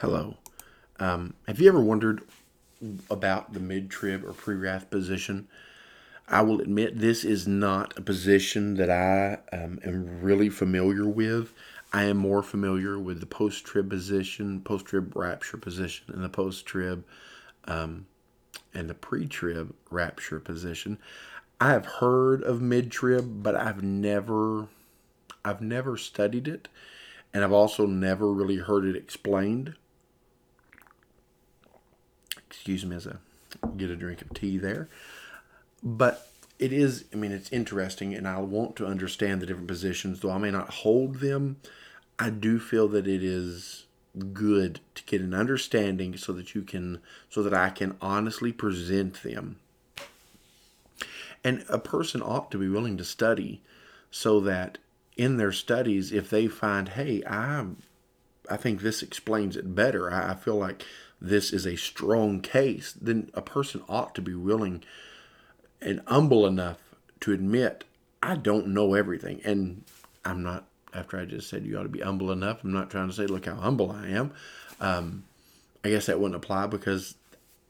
Hello. Um, have you ever wondered about the mid trib or pre wrath position? I will admit this is not a position that I um, am really familiar with. I am more familiar with the post trib position, post trib rapture position, and the post trib um, and the pre trib rapture position. I have heard of mid trib, but I've never, I've never studied it, and I've also never really heard it explained excuse me as I get a drink of tea there. But it is, I mean, it's interesting, and I want to understand the different positions, though I may not hold them. I do feel that it is good to get an understanding so that you can, so that I can honestly present them. And a person ought to be willing to study so that in their studies, if they find, hey, I, I think this explains it better, I, I feel like this is a strong case, then a person ought to be willing and humble enough to admit, I don't know everything. And I'm not, after I just said you ought to be humble enough, I'm not trying to say, look how humble I am. Um, I guess that wouldn't apply because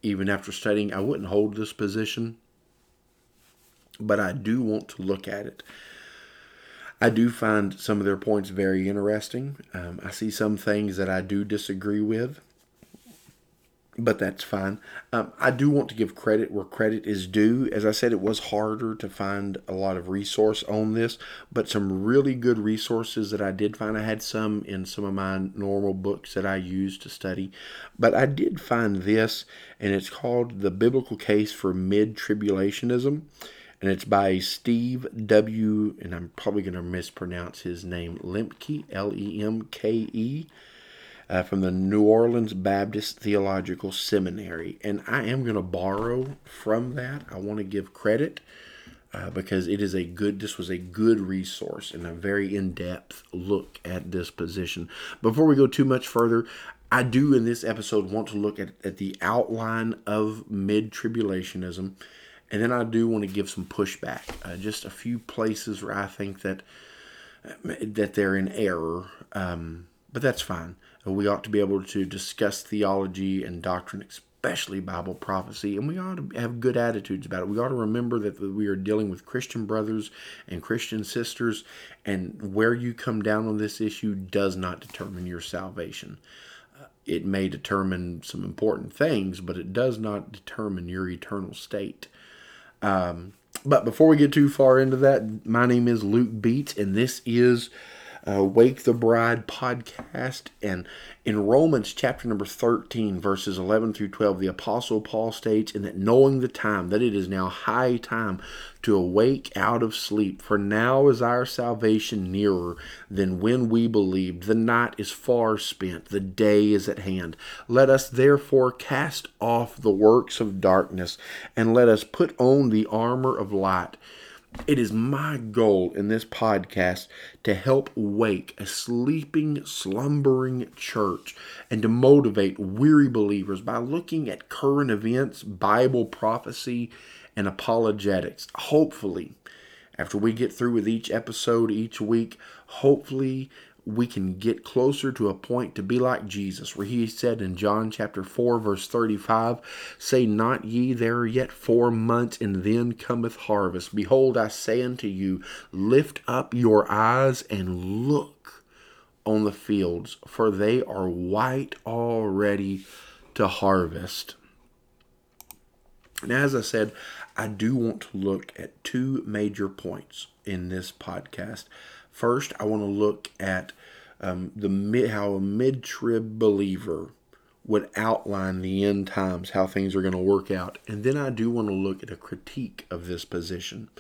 even after studying, I wouldn't hold this position. But I do want to look at it. I do find some of their points very interesting. Um, I see some things that I do disagree with but that's fine. Um, I do want to give credit where credit is due. As I said, it was harder to find a lot of resource on this, but some really good resources that I did find. I had some in some of my normal books that I use to study, but I did find this, and it's called The Biblical Case for Mid Tribulationism. And it's by Steve W. And I'm probably going to mispronounce his name, Lemke, L E M K E uh, from the New Orleans Baptist Theological Seminary. And I am going to borrow from that. I want to give credit uh, because it is a good, this was a good resource and a very in depth look at this position. Before we go too much further, I do in this episode want to look at, at the outline of mid tribulationism. And then I do want to give some pushback, uh, just a few places where I think that that they're in error, um, but that's fine we ought to be able to discuss theology and doctrine, especially Bible prophecy, and we ought to have good attitudes about it. We ought to remember that we are dealing with Christian brothers and Christian sisters, and where you come down on this issue does not determine your salvation. Uh, it may determine some important things, but it does not determine your eternal state. Um, but before we get too far into that, my name is Luke Beats, and this is uh, Wake the Bride podcast. And in Romans chapter number 13, verses 11 through 12, the Apostle Paul states, In that knowing the time, that it is now high time to awake out of sleep, for now is our salvation nearer than when we believed. The night is far spent, the day is at hand. Let us therefore cast off the works of darkness, and let us put on the armor of light. It is my goal in this podcast to help wake a sleeping, slumbering church and to motivate weary believers by looking at current events, Bible prophecy, and apologetics. Hopefully, after we get through with each episode each week, hopefully we can get closer to a point to be like Jesus, where he said in John chapter 4, verse 35, Say not ye, there are yet four months, and then cometh harvest. Behold, I say unto you, lift up your eyes and look on the fields, for they are white already to harvest. And as I said, I do want to look at two major points in this podcast. First, I want to look at um, the how a mid trib believer would outline the end times, how things are going to work out. And then I do want to look at a critique of this position.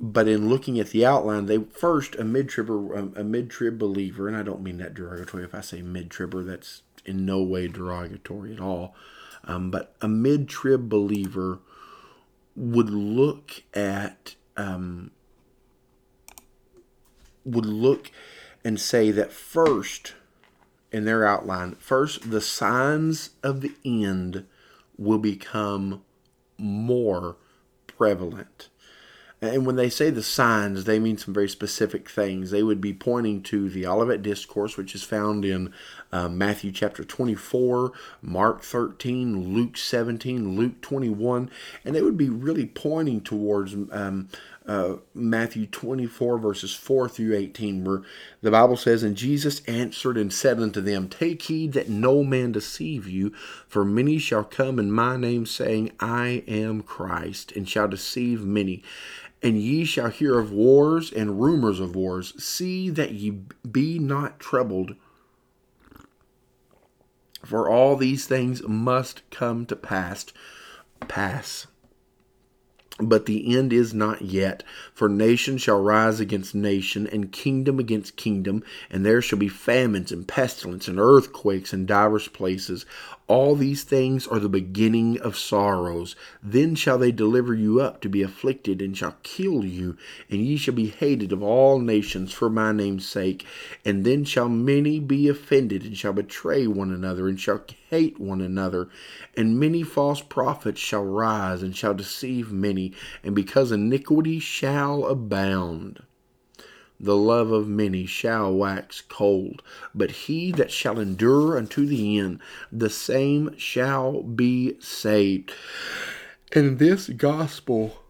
But in looking at the outline, they first a mid tribber, a, a mid trib believer, and I don't mean that derogatory. If I say mid tribber, that's in no way derogatory at all. Um, but a mid trib believer would look at um, would look and say that first, in their outline, first, the signs of the end will become more prevalent. And when they say the signs, they mean some very specific things. They would be pointing to the Olivet Discourse, which is found in uh, Matthew chapter 24, Mark 13, Luke 17, Luke 21, and they would be really pointing towards um, uh, Matthew 24, verses 4 through 18, where the Bible says, And Jesus answered and said unto them, Take heed that no man deceive you, for many shall come in my name, saying, I am Christ, and shall deceive many. And ye shall hear of wars and rumors of wars. See that ye be not troubled for all these things must come to pass. Pass. But the end is not yet, for nation shall rise against nation, and kingdom against kingdom, and there shall be famines and pestilence and earthquakes in divers places. All these things are the beginning of sorrows. Then shall they deliver you up to be afflicted, and shall kill you, and ye shall be hated of all nations for my name's sake. And then shall many be offended, and shall betray one another, and shall hate one another. And many false prophets shall rise, and shall deceive many, and because iniquity shall abound the love of many shall wax cold, but he that shall endure unto the end, the same shall be saved. And this gospel,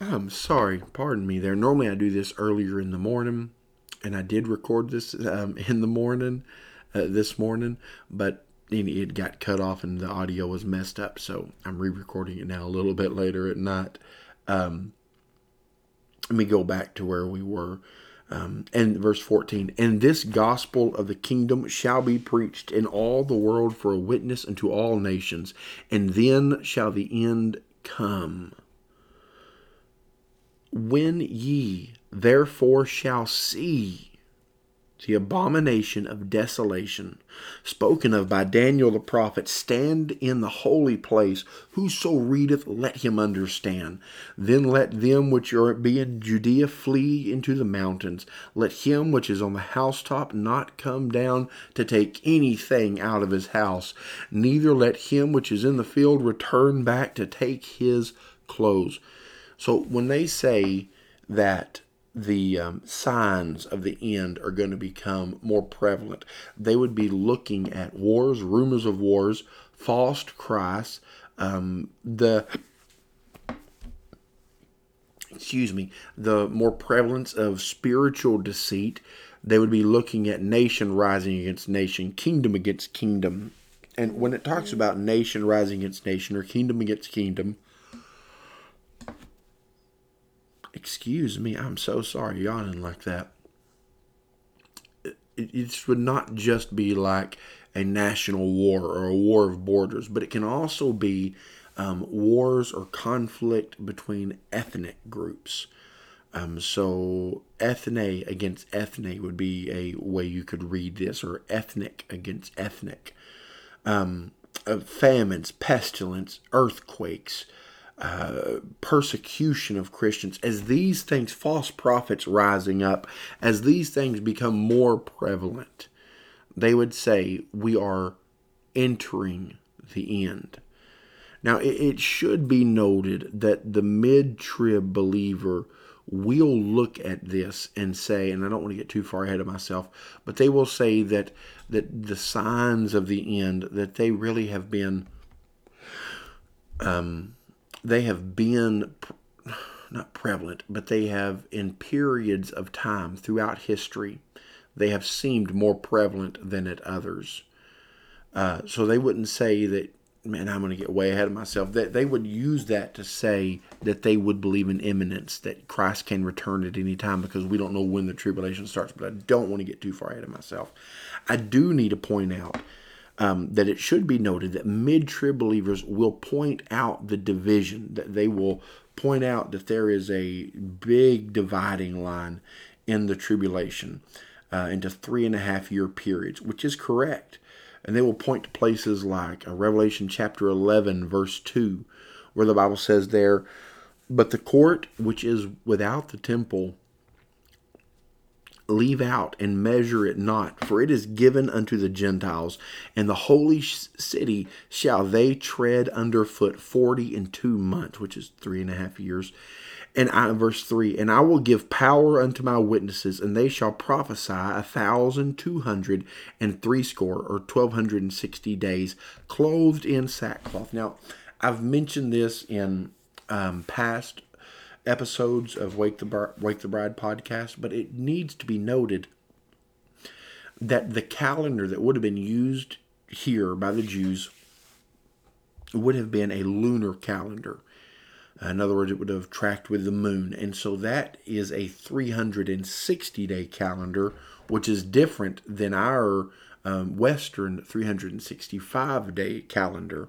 I'm sorry, pardon me there. Normally I do this earlier in the morning, and I did record this um, in the morning, uh, this morning, but it got cut off and the audio was messed up, so I'm re recording it now a little bit later at night. Um, let me go back to where we were. Um, and verse 14, and this gospel of the kingdom shall be preached in all the world for a witness unto all nations, and then shall the end come. When ye therefore shall see the abomination of desolation, spoken of by Daniel the prophet, stand in the holy place. Whoso readeth, let him understand. Then let them which are be in Judea flee into the mountains. Let him which is on the housetop not come down to take anything out of his house. Neither let him which is in the field return back to take his clothes. So when they say that the um, signs of the end are going to become more prevalent. They would be looking at wars, rumors of wars, false Christ, um, the excuse me, the more prevalence of spiritual deceit. They would be looking at nation rising against nation, kingdom against kingdom. And when it talks about nation rising against nation or kingdom against kingdom, Excuse me, I'm so sorry yawning like that. It, it would not just be like a national war or a war of borders, but it can also be um, wars or conflict between ethnic groups. Um, so ethne against ethne would be a way you could read this, or ethnic against ethnic. Um, uh, famines, pestilence, earthquakes, uh, persecution of Christians, as these things, false prophets rising up, as these things become more prevalent, they would say, We are entering the end. Now, it, it should be noted that the mid trib believer will look at this and say, and I don't want to get too far ahead of myself, but they will say that that the signs of the end that they really have been um, they have been not prevalent, but they have in periods of time throughout history, they have seemed more prevalent than at others. Uh, so they wouldn't say that, man, I'm going to get way ahead of myself. That they would use that to say that they would believe in imminence, that Christ can return at any time because we don't know when the tribulation starts. But I don't want to get too far ahead of myself. I do need to point out um, that it should be noted that mid trib believers will point out the division, that they will point out that there is a big dividing line in the tribulation uh, into three and a half year periods, which is correct. And they will point to places like uh, Revelation chapter 11, verse 2, where the Bible says there, But the court which is without the temple leave out and measure it not, for it is given unto the Gentiles, and the holy city shall they tread underfoot forty and two months, which is three and a half years. And I, verse 3 And I will give power unto my witnesses, and they shall prophesy a thousand two hundred and threescore, or twelve hundred and sixty days, clothed in sackcloth. Now, I've mentioned this in um, past episodes of Wake the Wake the Bride podcast, but it needs to be noted that the calendar that would have been used here by the Jews would have been a lunar calendar. In other words, it would have tracked with the moon. And so that is a 360 day calendar, which is different than our um, Western 365 day calendar.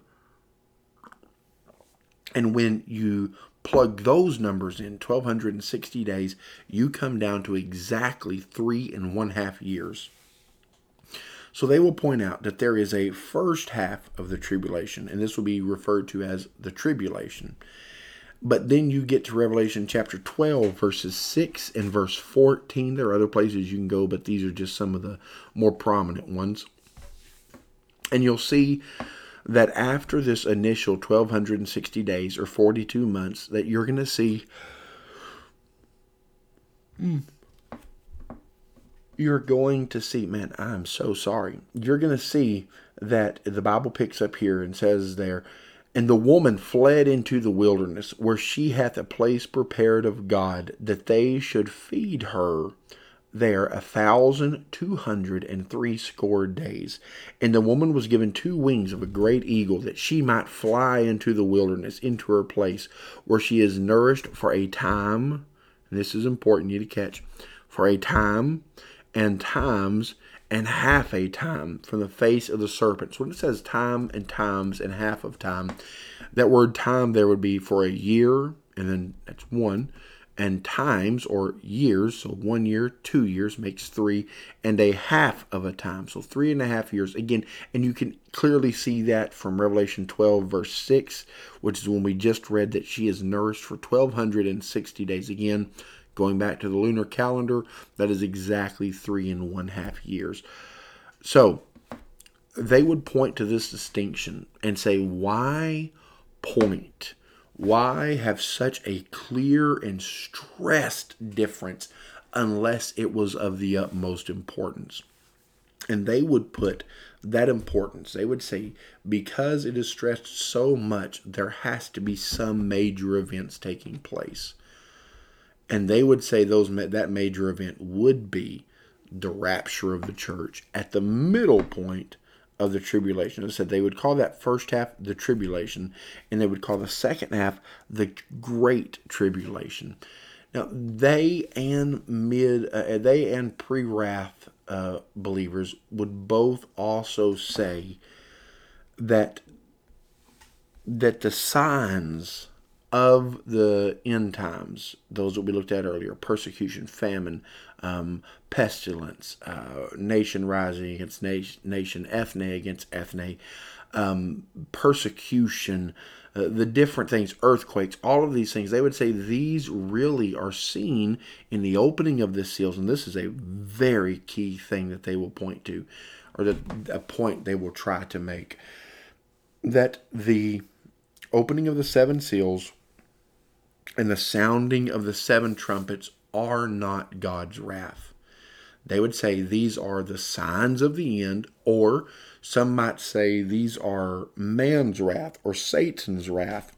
And when you plug those numbers in 1260 days you come down to exactly three and one half years. So they will point out that there is a first half of the tribulation and this will be referred to as the tribulation. But then you get to revelation chapter 12 verses 6 and verse 14 there are other places you can go but these are just some of the more prominent ones. And you'll see that after this initial 1260 days or 42 months that you're going to see mm, you're going to see man i'm so sorry. You're going to see that the bible picks up here and says there and the woman fled into the wilderness where she hath a place prepared of god that they should feed her there a thousand two hundred and three score days. And the woman was given two wings of a great eagle, that she might fly into the wilderness, into her place, where she is nourished for a time. And this is important you to catch for a time and times and half a time from the face of the serpent. So when it says time and times and half of time, that word time there would be for a year, and then that's one and times or years, so one year, two years makes three, and a half of a time, so three and a half years. Again, and you can clearly see that from Revelation 12, verse 6, which is when we just read that she is nourished for 1260 days. Again, going back to the lunar calendar, that is exactly three and one half years. So they would point to this distinction and say, why point? Why have such a clear and stressed difference unless it was of the utmost importance? And they would put that importance, they would say, because it is stressed so much, there has to be some major events taking place. And they would say those that major event would be the rapture of the church at the middle point of the tribulation. It said they would call that first half the tribulation, and they would call the second half the great tribulation. Now they and mid uh, they and pre-wrath uh, believers would both also say that that the signs of the end times, those that we looked at earlier, persecution, famine, um, pestilence, uh, nation rising against nation, nation, ethne against ethne, um, persecution, uh, the different things, earthquakes, all of these things, they would say these really are seen in the opening of the seals. And this is a very key thing that they will point to, or the, a point they will try to make. That the opening of the seven seals and the sounding of the seven trumpets are not God's wrath. They would say these are the signs of the end, or some might say these are man's wrath or Satan's wrath.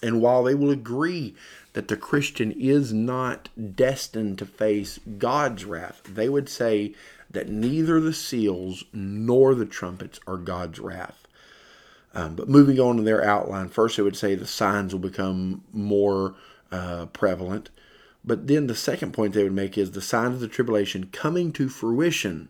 And while they will agree that the Christian is not destined to face God's wrath, they would say that neither the seals nor the trumpets are God's wrath. Um, but moving on to their outline, first they would say the signs will become more uh, prevalent. But then the second point they would make is the signs of the tribulation coming to fruition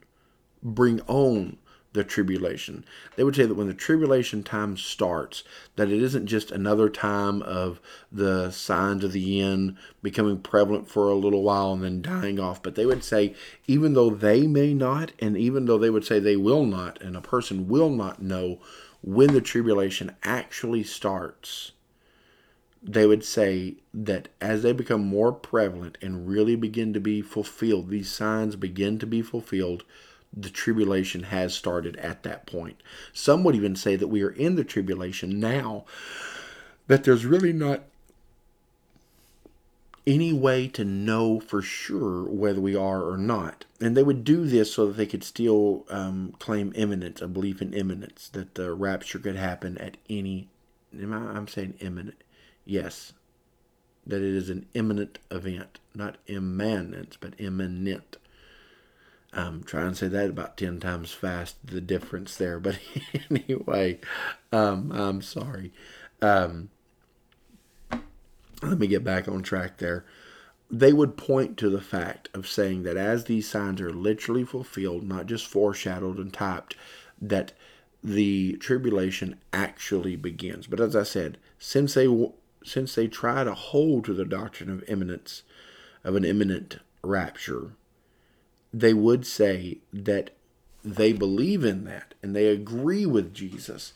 bring on the tribulation. They would say that when the tribulation time starts, that it isn't just another time of the signs of the end becoming prevalent for a little while and then dying off, but they would say even though they may not, and even though they would say they will not, and a person will not know when the tribulation actually starts, they would say that as they become more prevalent and really begin to be fulfilled, these signs begin to be fulfilled, the tribulation has started at that point. Some would even say that we are in the tribulation now, that there's really not any way to know for sure whether we are or not. And they would do this so that they could still um, claim imminence, a belief in imminence, that the rapture could happen at any. I, I'm saying imminent. Yes, that it is an imminent event, not immanent, but imminent. Um, try and say that about 10 times fast, the difference there. But anyway, um, I'm sorry. Um, let me get back on track there. They would point to the fact of saying that as these signs are literally fulfilled, not just foreshadowed and typed, that the tribulation actually begins. But as I said, since they since they try to hold to the doctrine of imminence, of an imminent rapture, they would say that they believe in that and they agree with Jesus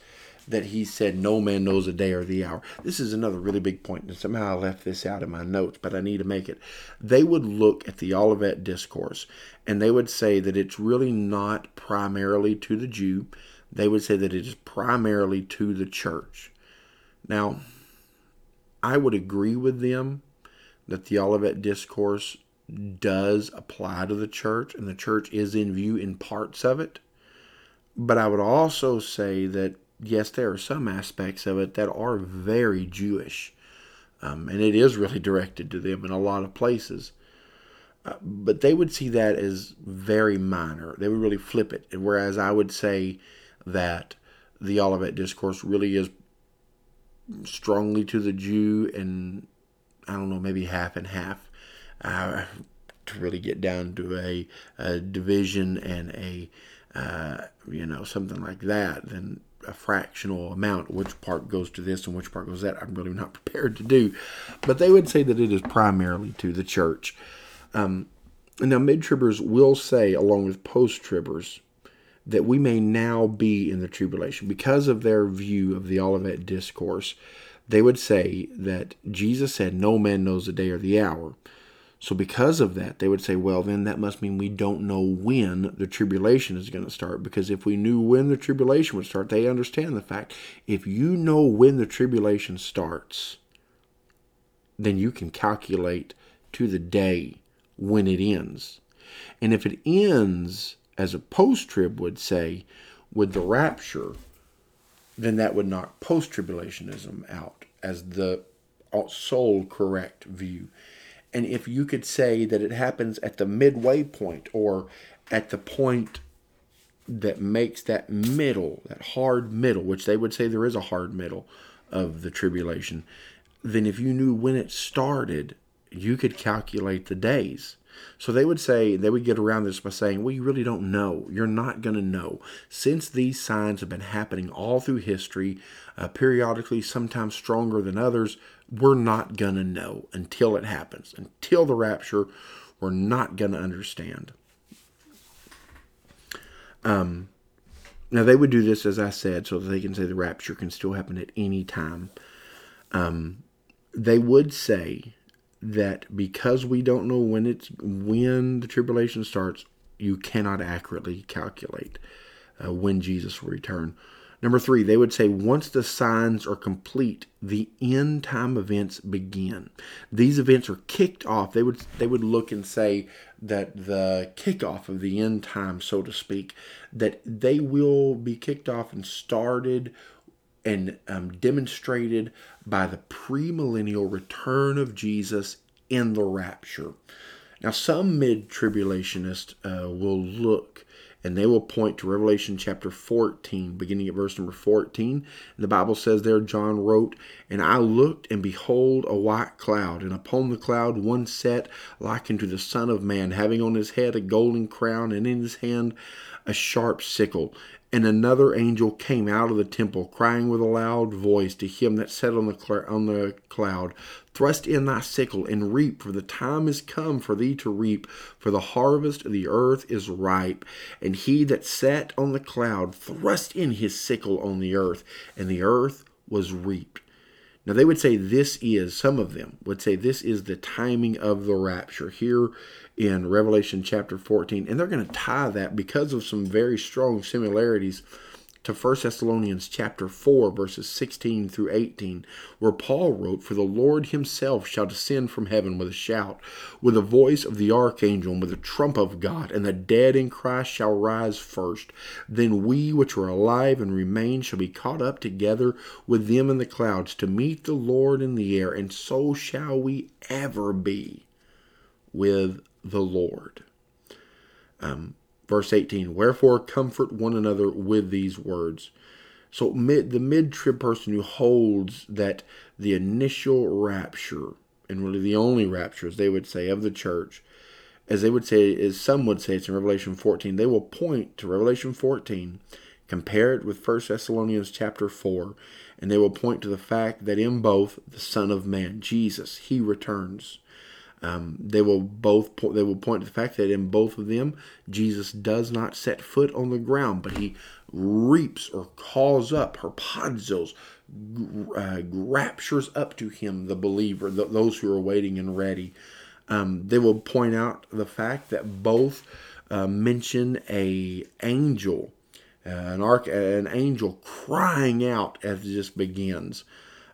that he said, No man knows the day or the hour. This is another really big point, and somehow I left this out of my notes, but I need to make it. They would look at the Olivet Discourse and they would say that it's really not primarily to the Jew, they would say that it is primarily to the church. Now, I would agree with them that the Olivet Discourse does apply to the church, and the church is in view in parts of it. But I would also say that yes, there are some aspects of it that are very Jewish. Um, and it is really directed to them in a lot of places. Uh, but they would see that as very minor. They would really flip it. Whereas I would say that the Olivet Discourse really is strongly to the Jew and I don't know, maybe half and half. Uh, to really get down to a, a division and a, uh, you know, something like that, then a fractional amount, which part goes to this and which part goes that. I'm really not prepared to do, but they would say that it is primarily to the church. Um, now, mid tribbers will say, along with post tribbers, that we may now be in the tribulation because of their view of the Olivet discourse. They would say that Jesus said, No man knows the day or the hour. So, because of that, they would say, well, then that must mean we don't know when the tribulation is going to start. Because if we knew when the tribulation would start, they understand the fact if you know when the tribulation starts, then you can calculate to the day when it ends. And if it ends, as a post trib would say, with the rapture, then that would knock post tribulationism out as the sole correct view. And if you could say that it happens at the midway point or at the point that makes that middle, that hard middle, which they would say there is a hard middle of the tribulation, then if you knew when it started, you could calculate the days. So they would say, they would get around this by saying, well, you really don't know. You're not going to know. Since these signs have been happening all through history, uh, periodically, sometimes stronger than others, we're not going to know until it happens. Until the rapture, we're not going to understand. Um, now, they would do this, as I said, so that they can say the rapture can still happen at any time. Um, they would say that because we don't know when it's when the tribulation starts, you cannot accurately calculate uh, when Jesus will return. Number three, they would say once the signs are complete, the end time events begin. These events are kicked off. They would they would look and say that the kickoff of the end time, so to speak, that they will be kicked off and started and um, demonstrated by the premillennial return of Jesus in the rapture. Now, some mid tribulationists uh, will look and they will point to Revelation chapter 14, beginning at verse number 14. And the Bible says there, John wrote, And I looked, and behold, a white cloud, and upon the cloud one sat like unto the Son of Man, having on his head a golden crown, and in his hand a sharp sickle. And another angel came out of the temple, crying with a loud voice to him that sat on the, cl- on the cloud, Thrust in thy sickle and reap, for the time is come for thee to reap, for the harvest of the earth is ripe. And he that sat on the cloud thrust in his sickle on the earth, and the earth was reaped. Now, they would say this is, some of them would say this is the timing of the rapture here in Revelation chapter 14. And they're going to tie that because of some very strong similarities to 1 Thessalonians chapter 4 verses 16 through 18 where Paul wrote for the Lord himself shall descend from heaven with a shout with the voice of the archangel and with the trump of God and the dead in Christ shall rise first then we which are alive and remain shall be caught up together with them in the clouds to meet the Lord in the air and so shall we ever be with the Lord um, Verse 18, wherefore comfort one another with these words. So mid, the mid-trib person who holds that the initial rapture, and really the only rapture, as they would say, of the church, as they would say, as some would say, it's in Revelation 14, they will point to Revelation 14, compare it with 1 Thessalonians chapter 4, and they will point to the fact that in both the Son of Man, Jesus, he returns. Um, they will both po- they will point to the fact that in both of them Jesus does not set foot on the ground, but he reaps or calls up harpazos, uh, raptures up to him the believer, the, those who are waiting and ready. Um, they will point out the fact that both uh, mention a angel, uh, an arc, an angel crying out as this begins.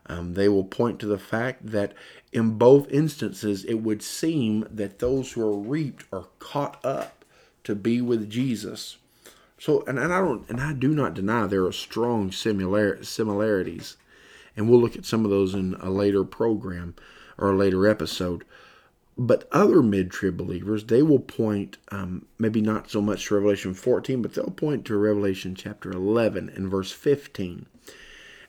Um, they will point to the fact that in both instances, it would seem that those who are reaped are caught up to be with Jesus. So, and, and I don't, and I do not deny there are strong similar, similarities, and we'll look at some of those in a later program or a later episode. But other mid-trib believers, they will point, um, maybe not so much to Revelation 14, but they'll point to Revelation chapter 11 and verse 15.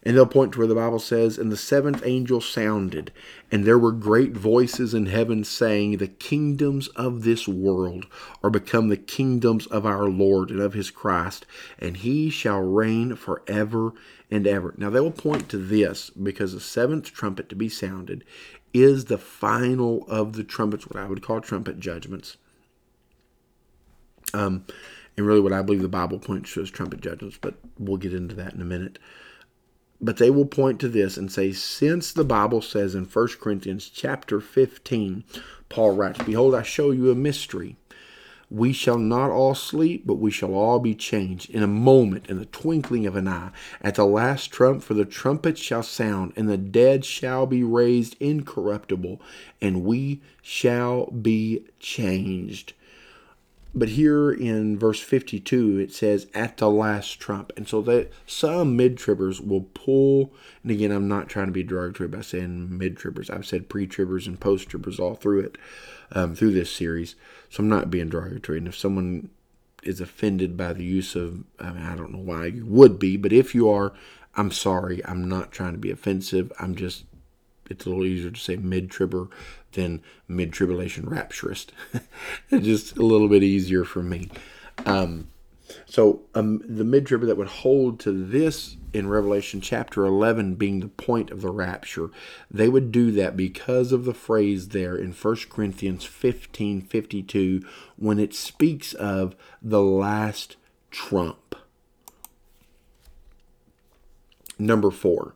And they'll point to where the Bible says, And the seventh angel sounded, and there were great voices in heaven saying, The kingdoms of this world are become the kingdoms of our Lord and of his Christ, and he shall reign forever and ever. Now they will point to this because the seventh trumpet to be sounded is the final of the trumpets, what I would call trumpet judgments. Um, and really what I believe the Bible points to is trumpet judgments, but we'll get into that in a minute. But they will point to this and say, since the Bible says in 1 Corinthians chapter 15, Paul writes, Behold, I show you a mystery. We shall not all sleep, but we shall all be changed in a moment, in the twinkling of an eye. At the last trump, for the trumpet shall sound, and the dead shall be raised incorruptible, and we shall be changed. But here in verse 52, it says, at the last trump. And so that some mid tribbers will pull, and again, I'm not trying to be derogatory by saying mid tribbers. I've said pre tribbers and post tribbers all through it, um, through this series. So I'm not being derogatory. And if someone is offended by the use of, I, mean, I don't know why you would be, but if you are, I'm sorry. I'm not trying to be offensive. I'm just, it's a little easier to say mid tribber than mid tribulation rapturist. it's just a little bit easier for me. Um, so um, the mid tribber that would hold to this in Revelation chapter 11 being the point of the rapture, they would do that because of the phrase there in 1 Corinthians 15 52 when it speaks of the last trump. Number four,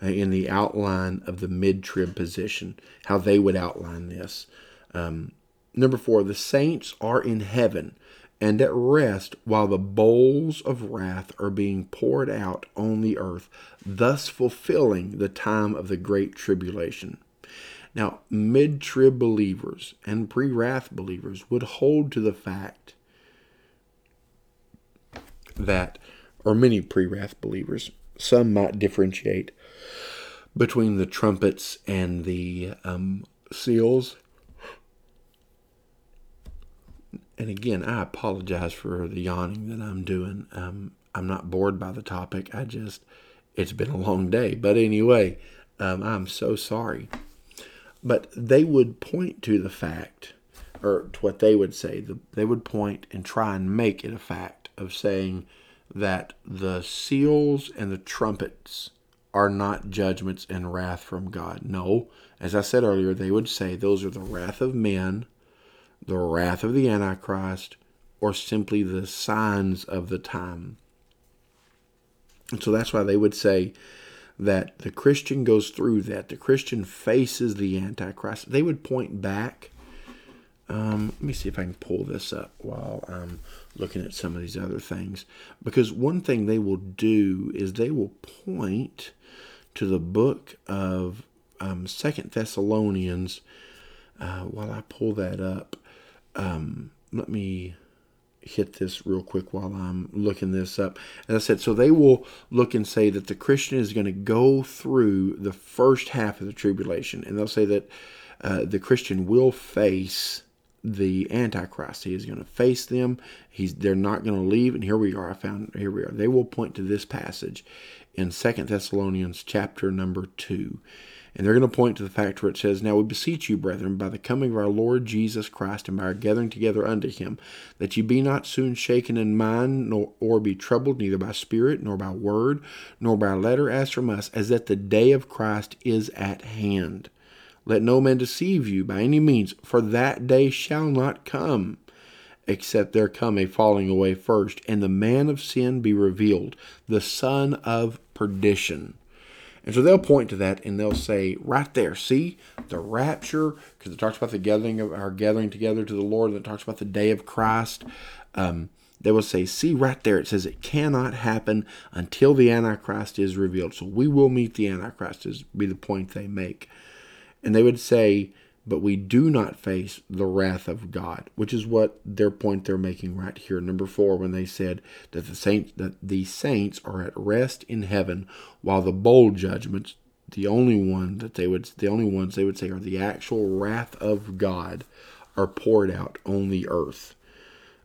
in the outline of the mid trib position, how they would outline this. Um, number four, the saints are in heaven and at rest while the bowls of wrath are being poured out on the earth, thus fulfilling the time of the great tribulation. Now, mid trib believers and pre wrath believers would hold to the fact that, or many pre wrath believers, some might differentiate between the trumpets and the um, seals. And again, I apologize for the yawning that I'm doing. Um, I'm not bored by the topic. I just, it's been a long day. But anyway, um, I'm so sorry. But they would point to the fact, or to what they would say, the, they would point and try and make it a fact of saying that the seals and the trumpets are not judgments and wrath from God. No, as I said earlier, they would say those are the wrath of men, the wrath of the Antichrist, or simply the signs of the time. And so that's why they would say that the Christian goes through that. The Christian faces the Antichrist. They would point back. Um, let me see if I can pull this up while I'm looking at some of these other things. Because one thing they will do is they will point to the book of um, Second Thessalonians. Uh, while I pull that up, um, let me hit this real quick while I'm looking this up. As I said, so they will look and say that the Christian is going to go through the first half of the tribulation, and they'll say that uh, the Christian will face the Antichrist. He is going to face them. He's they're not going to leave. And here we are. I found here we are. They will point to this passage in Second Thessalonians chapter number two. And they're going to point to the fact where it says, Now we beseech you, brethren, by the coming of our Lord Jesus Christ and by our gathering together unto him, that ye be not soon shaken in mind, nor or be troubled neither by spirit, nor by word, nor by letter as from us, as that the day of Christ is at hand. Let no man deceive you by any means, for that day shall not come, except there come a falling away first, and the man of sin be revealed, the son of perdition and so they'll point to that and they'll say, right there, see the rapture, because it talks about the gathering of our gathering together to the Lord, and it talks about the day of Christ. Um, they will say, see right there, it says it cannot happen until the Antichrist is revealed. So we will meet the Antichrist, is be the point they make. And they would say, but we do not face the wrath of God, which is what their point they're making right here. Number four, when they said that the saints that the saints are at rest in heaven, while the bowl judgments, the only one that they would the only ones they would say are the actual wrath of God, are poured out on the earth.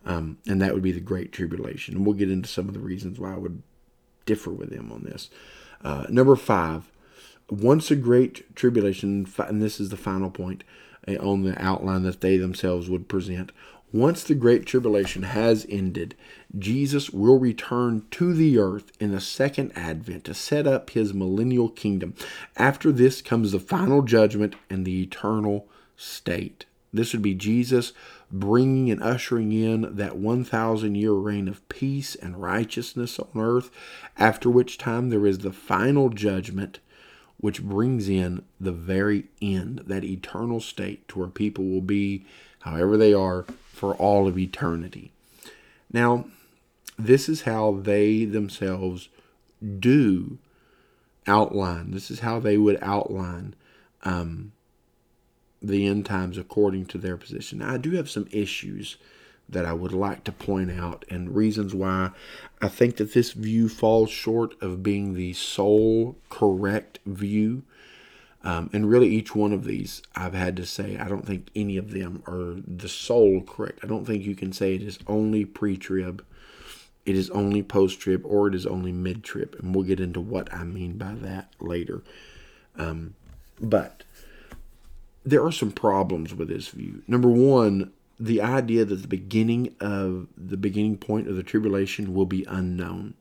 Um, and that would be the great tribulation. And we'll get into some of the reasons why I would differ with them on this. Uh, number five, once a great tribulation, and this is the final point eh, on the outline that they themselves would present. Once the great tribulation has ended, Jesus will return to the earth in the second advent to set up his millennial kingdom. After this comes the final judgment and the eternal state. This would be Jesus bringing and ushering in that 1,000 year reign of peace and righteousness on earth, after which time there is the final judgment which brings in the very end, that eternal state to where people will be however they are for all of eternity. Now, this is how they themselves do outline. This is how they would outline um, the end times according to their position. Now, I do have some issues that I would like to point out and reasons why I think that this view falls short of being the sole correct view. Um, and really, each one of these, I've had to say, I don't think any of them are the sole correct. I don't think you can say it is only pre trib, it is only post trib, or it is only mid trib. And we'll get into what I mean by that later. Um, but there are some problems with this view. Number one, the idea that the beginning of the beginning point of the tribulation will be unknown.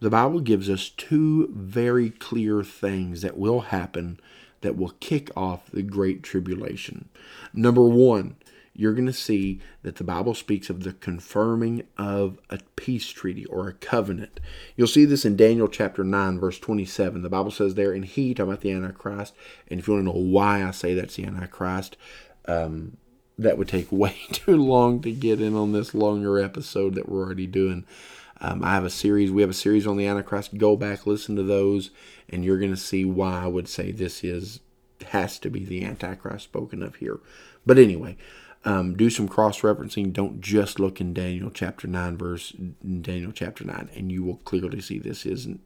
The Bible gives us two very clear things that will happen that will kick off the great tribulation. Number one, you're going to see that the Bible speaks of the confirming of a peace treaty or a covenant. You'll see this in Daniel chapter 9, verse 27. The Bible says there, and he, talking about the Antichrist, and if you want to know why I say that's the Antichrist, um, that would take way too long to get in on this longer episode that we're already doing. Um, I have a series. We have a series on the Antichrist. Go back, listen to those, and you're going to see why I would say this is has to be the Antichrist spoken of here. But anyway, um, do some cross referencing. Don't just look in Daniel chapter nine, verse Daniel chapter nine, and you will clearly see this isn't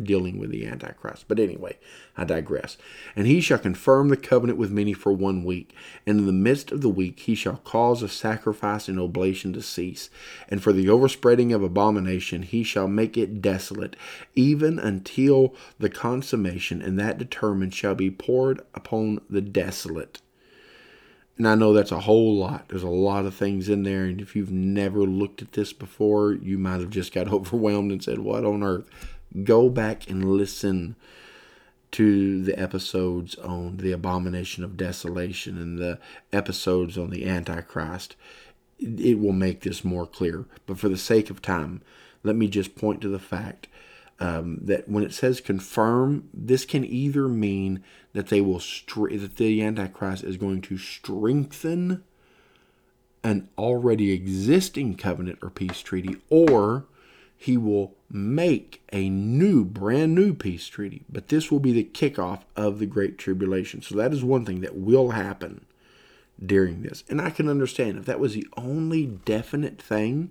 dealing with the Antichrist. But anyway, I digress. And he shall confirm the covenant with many for one week. And in the midst of the week he shall cause a sacrifice and oblation to cease. And for the overspreading of abomination he shall make it desolate, even until the consummation, and that determined shall be poured upon the desolate. And I know that's a whole lot. There's a lot of things in there. And if you've never looked at this before, you might have just got overwhelmed and said, What on earth? Go back and listen to the episodes on the abomination of desolation and the episodes on the antichrist. It will make this more clear. But for the sake of time let me just point to the fact um, that when it says confirm, this can either mean that they will str- that the Antichrist is going to strengthen an already existing covenant or peace treaty, or he will make a new, brand new peace treaty. But this will be the kickoff of the Great Tribulation. So that is one thing that will happen during this. And I can understand if that was the only definite thing,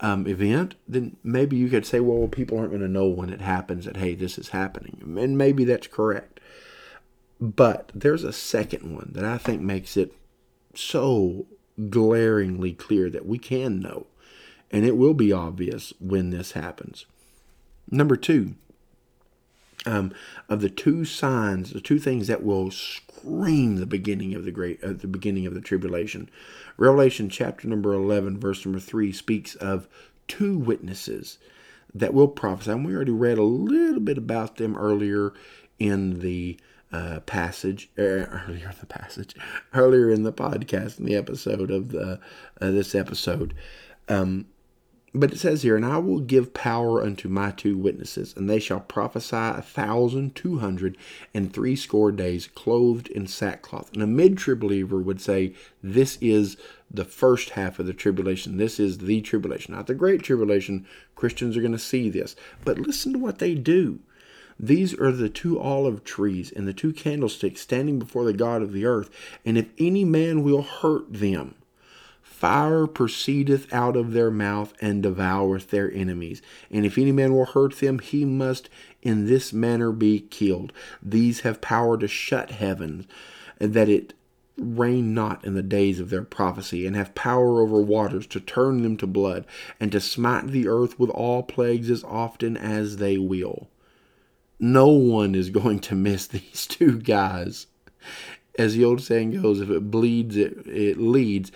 um, event, then maybe you could say, well, people aren't going to know when it happens that, hey, this is happening. And maybe that's correct. But there's a second one that I think makes it so glaringly clear that we can know and it will be obvious when this happens. Number two, um, of the two signs, the two things that will scream the beginning of the great, uh, the beginning of the tribulation. Revelation chapter number eleven, verse number three, speaks of two witnesses that will prophesy. And we already read a little bit about them earlier in the uh, passage, er, earlier in the passage, earlier in the podcast, in the episode of the uh, this episode. Um, but it says here, And I will give power unto my two witnesses, and they shall prophesy a thousand two hundred and threescore days, clothed in sackcloth. And a mid trib believer would say, This is the first half of the tribulation. This is the tribulation, not the great tribulation. Christians are going to see this. But listen to what they do. These are the two olive trees and the two candlesticks standing before the God of the earth. And if any man will hurt them, fire proceedeth out of their mouth and devoureth their enemies. And if any man will hurt them, he must in this manner be killed. These have power to shut heaven, that it rain not in the days of their prophecy, and have power over waters to turn them to blood, and to smite the earth with all plagues as often as they will. No one is going to miss these two guys. As the old saying goes, if it bleeds, it, it leads.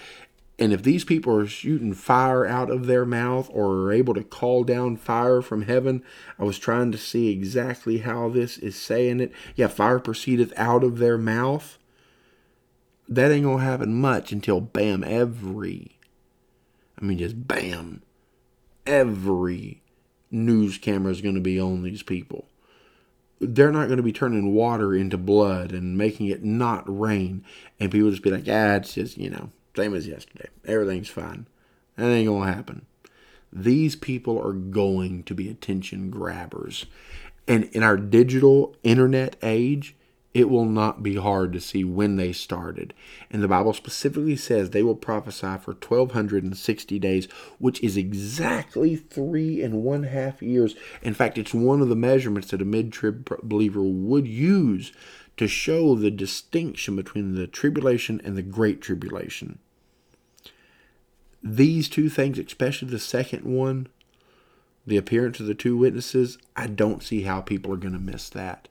And if these people are shooting fire out of their mouth or are able to call down fire from heaven, I was trying to see exactly how this is saying it. Yeah, fire proceedeth out of their mouth. That ain't going to happen much until bam, every, I mean, just bam, every news camera is going to be on these people. They're not going to be turning water into blood and making it not rain. And people just be like, ah, it's just, you know, same as yesterday. Everything's fine. That ain't going to happen. These people are going to be attention grabbers. And in our digital internet age, it will not be hard to see when they started. And the Bible specifically says they will prophesy for 1260 days, which is exactly three and one half years. In fact, it's one of the measurements that a mid trib believer would use to show the distinction between the tribulation and the great tribulation these two things, especially the second one, the appearance of the two witnesses, I don't see how people are going to miss that.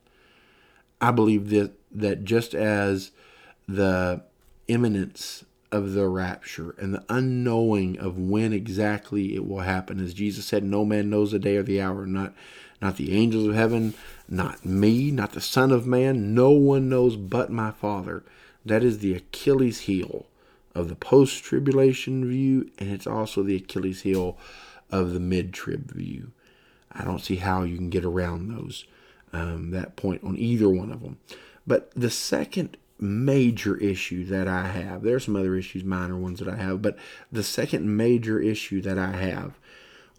I believe that that just as the imminence of the rapture and the unknowing of when exactly it will happen, as Jesus said, no man knows the day or the hour, not not the angels of heaven, not me, not the Son of Man, no one knows but my Father. That is the Achilles heel of the post tribulation view, and it's also the Achilles heel of the mid trib view. I don't see how you can get around those um, that point on either one of them. But the second major issue that I have, there's some other issues, minor ones that I have, but the second major issue that I have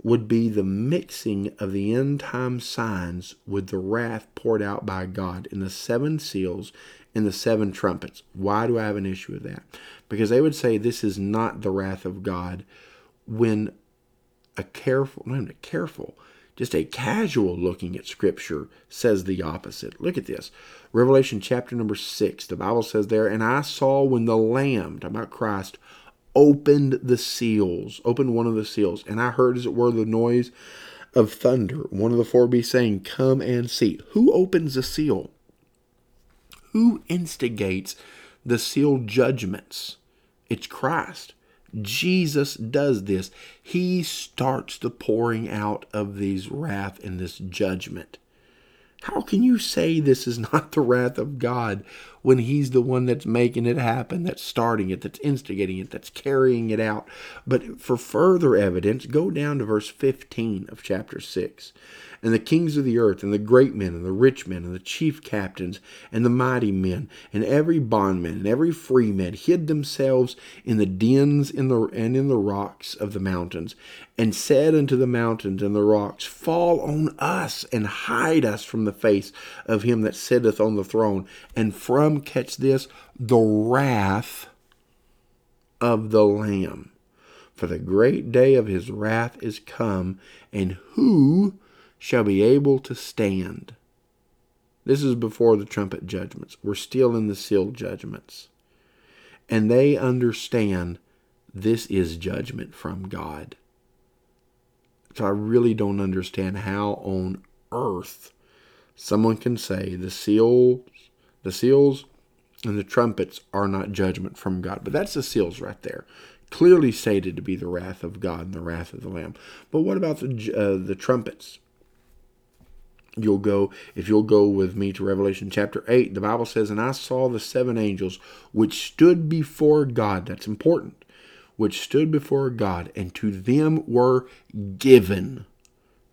would be the mixing of the end time signs with the wrath poured out by God in the seven seals and the seven trumpets. Why do I have an issue with that? Because they would say this is not the wrath of God when a careful, not even a careful, just a casual looking at Scripture says the opposite. Look at this. Revelation chapter number 6, the Bible says there, And I saw when the Lamb, talking about Christ, opened the seals, opened one of the seals, and I heard, as it were, the noise of thunder. One of the four beasts saying, Come and see. Who opens the seal? Who instigates the sealed judgments? It's Christ. Jesus does this. He starts the pouring out of these wrath and this judgment. How can you say this is not the wrath of God when he's the one that's making it happen, that's starting it, that's instigating it, that's carrying it out. But for further evidence, go down to verse 15 of chapter 6 and the kings of the earth, and the great men, and the rich men, and the chief captains, and the mighty men, and every bondman, and every free man hid themselves in the dens in the, and in the rocks of the mountains, and said unto the mountains and the rocks, Fall on us, and hide us from the face of him that sitteth on the throne, and from, catch this, the wrath of the Lamb. For the great day of his wrath is come, and who shall be able to stand. This is before the trumpet judgments. We're still in the seal judgments. And they understand this is judgment from God. So I really don't understand how on earth someone can say the seals, the seals and the trumpets are not judgment from God. But that's the seals right there clearly stated to be the wrath of God and the wrath of the Lamb. But what about the uh, the trumpets? You'll go if you'll go with me to revelation chapter 8 the bible says and i saw the seven angels which stood before god that's important which stood before god and to them were given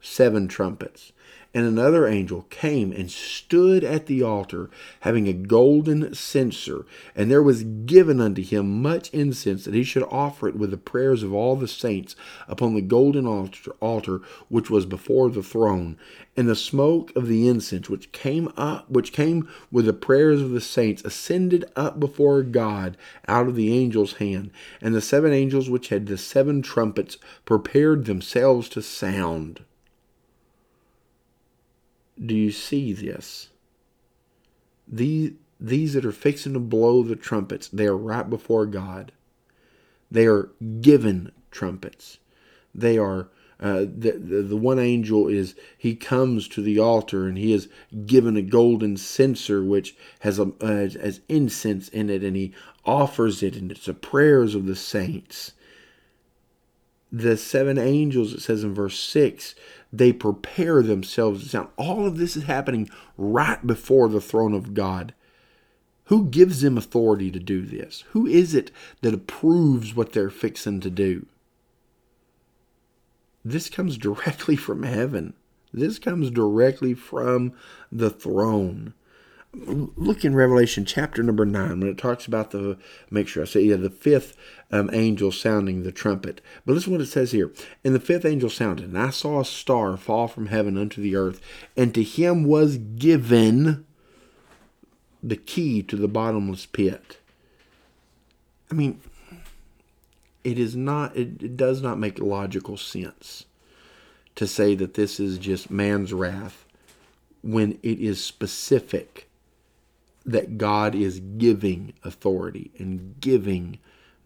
seven trumpets and another angel came and stood at the altar, having a golden censer, and there was given unto him much incense, that he should offer it with the prayers of all the saints upon the golden altar, altar which was before the throne. And the smoke of the incense which came up, which came with the prayers of the saints, ascended up before God out of the angel's hand. And the seven angels which had the seven trumpets prepared themselves to sound. Do you see this? These, these that are fixing to blow the trumpets, they are right before God. They are given trumpets. They are uh, the, the, the one angel is he comes to the altar and he is given a golden censer which has a uh, has incense in it and he offers it and it's the prayers of the saints the seven angels it says in verse 6 they prepare themselves to sound. All of this is happening right before the throne of God. Who gives them authority to do this? Who is it that approves what they're fixing to do? This comes directly from heaven. This comes directly from the throne look in Revelation chapter number nine when it talks about the make sure I say yeah the fifth um, angel sounding the trumpet. But listen what it says here. And the fifth angel sounded, and I saw a star fall from heaven unto the earth, and to him was given the key to the bottomless pit. I mean, it is not. It, it does not make logical sense to say that this is just man's wrath when it is specific that God is giving authority and giving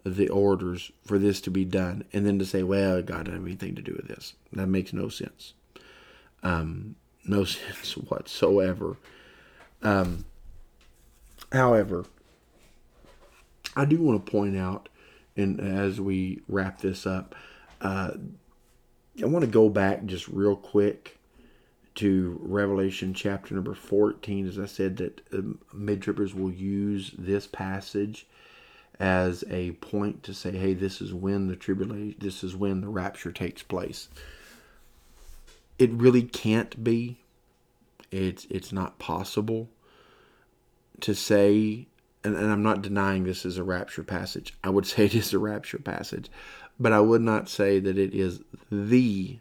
the orders for this to be done, and then to say, "Well, God doesn't have anything to do with this," that makes no sense. Um, no sense whatsoever. Um, however, I do want to point out, and as we wrap this up, uh, I want to go back just real quick to Revelation chapter number 14. As I said, that um, mid trippers will use this passage as a point to say, hey, this is when the tribulation, this is when the rapture takes place. It really can't be. It's it's not possible to say, and, and I'm not denying this is a rapture passage. I would say it is a rapture passage, but I would not say that it is the.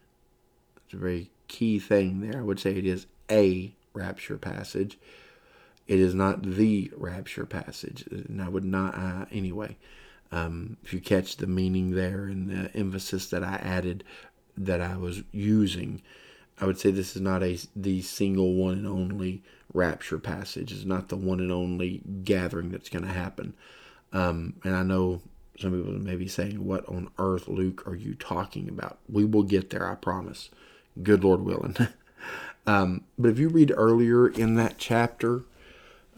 It's a very key thing there. I would say it is a rapture passage. It is not the rapture passage, and I would not uh, anyway. Um, if you catch the meaning there and the emphasis that I added, that I was using, I would say this is not a the single one and only rapture passage. It's not the one and only gathering that's going to happen. Um, and I know some people may be saying, "What on earth, Luke, are you talking about?" We will get there, I promise good Lord willing. um, but if you read earlier in that chapter,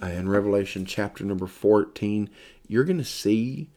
uh, in Revelation chapter number 14, you're going to see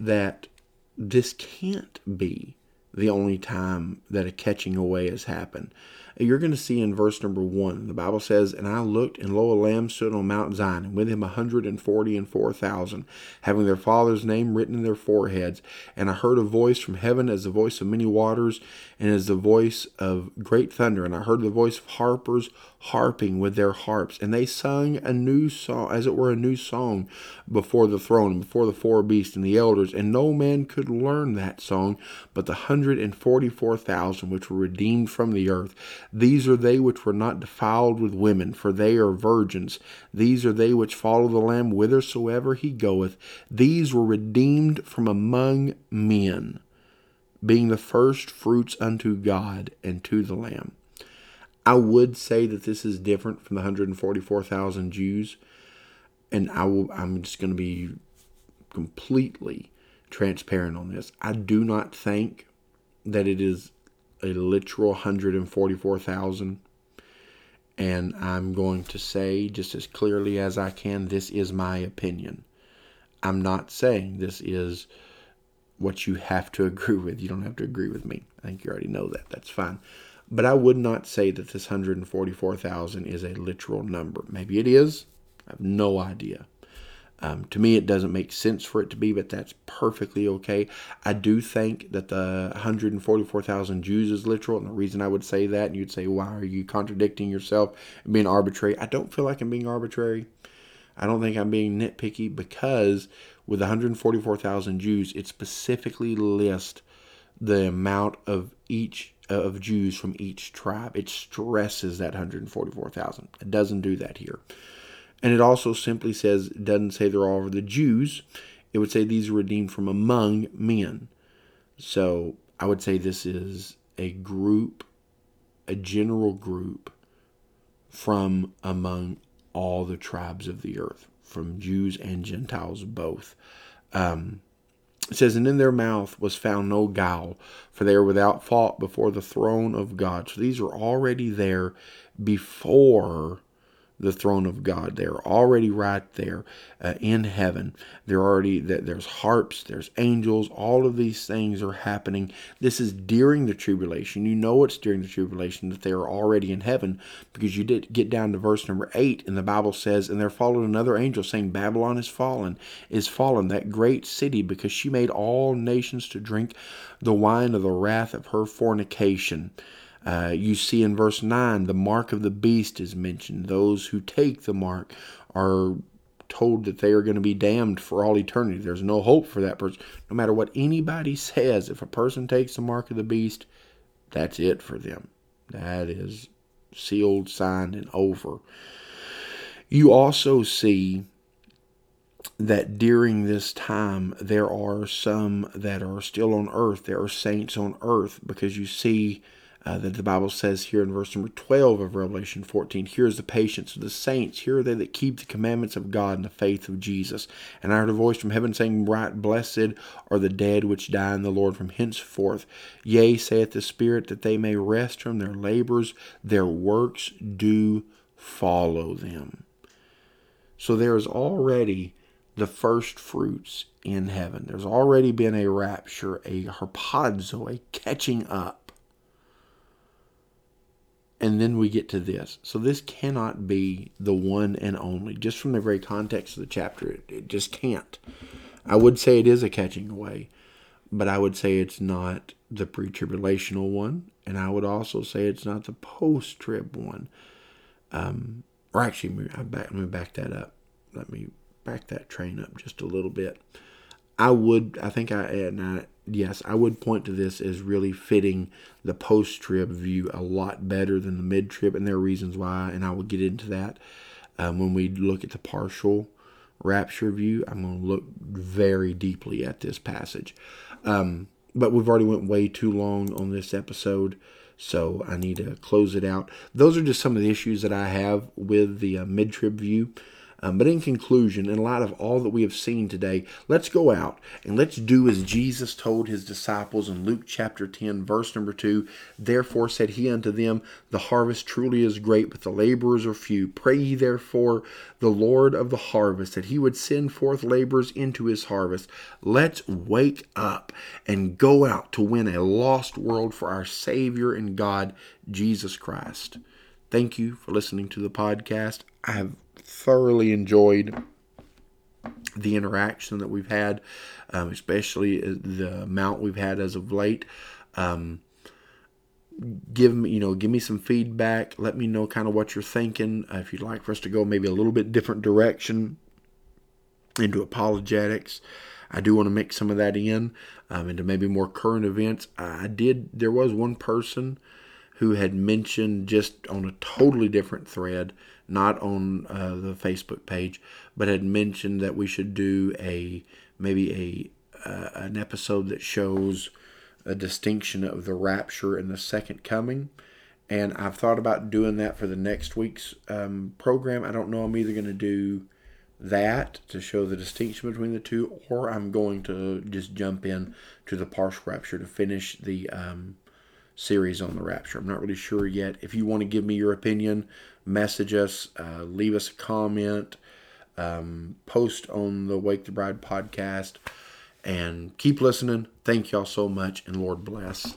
that this can't be the only time that a catching away has happened. You're going to see in verse number one, the Bible says, And I looked, and lo, a lamb stood on Mount Zion, and with him a hundred and forty and four thousand, having their father's name written in their foreheads. And I heard a voice from heaven as the voice of many waters, and as the voice of great thunder. And I heard the voice of harpers harping with their harps, and they sung a new song, as it were a new song, before the throne, before the four beasts and the elders. And no man could learn that song, but the hundred and forty four thousand which were redeemed from the earth. These are they which were not defiled with women, for they are virgins. These are they which follow the Lamb whithersoever he goeth. These were redeemed from among men, being the first fruits unto God and to the Lamb. I would say that this is different from the 144,000 Jews, and I will, I'm just going to be completely transparent on this. I do not think that it is a literal 144,000. And I'm going to say just as clearly as I can this is my opinion. I'm not saying this is what you have to agree with. You don't have to agree with me. I think you already know that. That's fine. But I would not say that this 144,000 is a literal number. Maybe it is. I have no idea. Um, to me, it doesn't make sense for it to be, but that's perfectly okay. I do think that the 144,000 Jews is literal, and the reason I would say that, and you'd say, why are you contradicting yourself and being arbitrary? I don't feel like I'm being arbitrary. I don't think I'm being nitpicky because with 144,000 Jews, it specifically lists the amount of each of Jews from each tribe. It stresses that 144,000. It doesn't do that here. And it also simply says, it doesn't say they're all the Jews. It would say these are redeemed from among men. So I would say this is a group, a general group from among all the tribes of the earth, from Jews and Gentiles both. Um, it says, And in their mouth was found no guile, for they are without fault before the throne of God. So these are already there before the throne of God. They're already right there uh, in heaven. They're already that there's harps, there's angels. All of these things are happening. This is during the tribulation. You know it's during the tribulation that they are already in heaven because you did get down to verse number eight, and the Bible says, "And there followed another angel saying, Babylon is fallen, is fallen, that great city, because she made all nations to drink the wine of the wrath of her fornication." Uh, you see in verse 9, the mark of the beast is mentioned. Those who take the mark are told that they are going to be damned for all eternity. There's no hope for that person. No matter what anybody says, if a person takes the mark of the beast, that's it for them. That is sealed, signed, and over. You also see that during this time there are some that are still on earth. There are saints on earth because you see uh, that the Bible says here in verse number 12 of Revelation 14. Here is the patience of the saints. Here are they that keep the commandments of God and the faith of Jesus. And I heard a voice from heaven saying, Write, blessed are the dead which die in the Lord from henceforth. Yea, saith the Spirit, that they may rest from their labors. Their works do follow them. So there is already the first fruits in heaven. There's already been a rapture, a harpazo, a catching up and then we get to this. So this cannot be the one and only. Just from the very context of the chapter, it, it just can't. I would say it is a catching away, but I would say it's not the pre-tribulational one, and I would also say it's not the post-trib one. Um, or actually, I back, let me back that up. Let me back that train up just a little bit. I would, I think I, and I, yes, I would point to this as really fitting the post trib view a lot better than the mid trib, and there are reasons why, and I will get into that um, when we look at the partial rapture view. I'm going to look very deeply at this passage, um, but we've already went way too long on this episode, so I need to close it out. Those are just some of the issues that I have with the uh, mid trib view. Um, but in conclusion, in light of all that we have seen today, let's go out and let's do as Jesus told his disciples in Luke chapter 10, verse number 2. Therefore said he unto them, The harvest truly is great, but the laborers are few. Pray ye therefore the Lord of the harvest that he would send forth laborers into his harvest. Let's wake up and go out to win a lost world for our Savior and God, Jesus Christ. Thank you for listening to the podcast. I have thoroughly enjoyed the interaction that we've had, um, especially the amount we've had as of late. Um, give me, you know, give me some feedback. Let me know kind of what you're thinking. Uh, if you'd like for us to go maybe a little bit different direction into apologetics, I do want to mix some of that in um, into maybe more current events. I did. There was one person who had mentioned just on a totally different thread, not on uh, the Facebook page, but had mentioned that we should do a maybe a uh, an episode that shows a distinction of the rapture and the second coming. And I've thought about doing that for the next week's um, program. I don't know. I'm either going to do that to show the distinction between the two, or I'm going to just jump in to the partial rapture to finish the um, series on the rapture. I'm not really sure yet. If you want to give me your opinion, message us, uh, leave us a comment, um, post on the Wake the Bride podcast, and keep listening. Thank y'all so much, and Lord bless.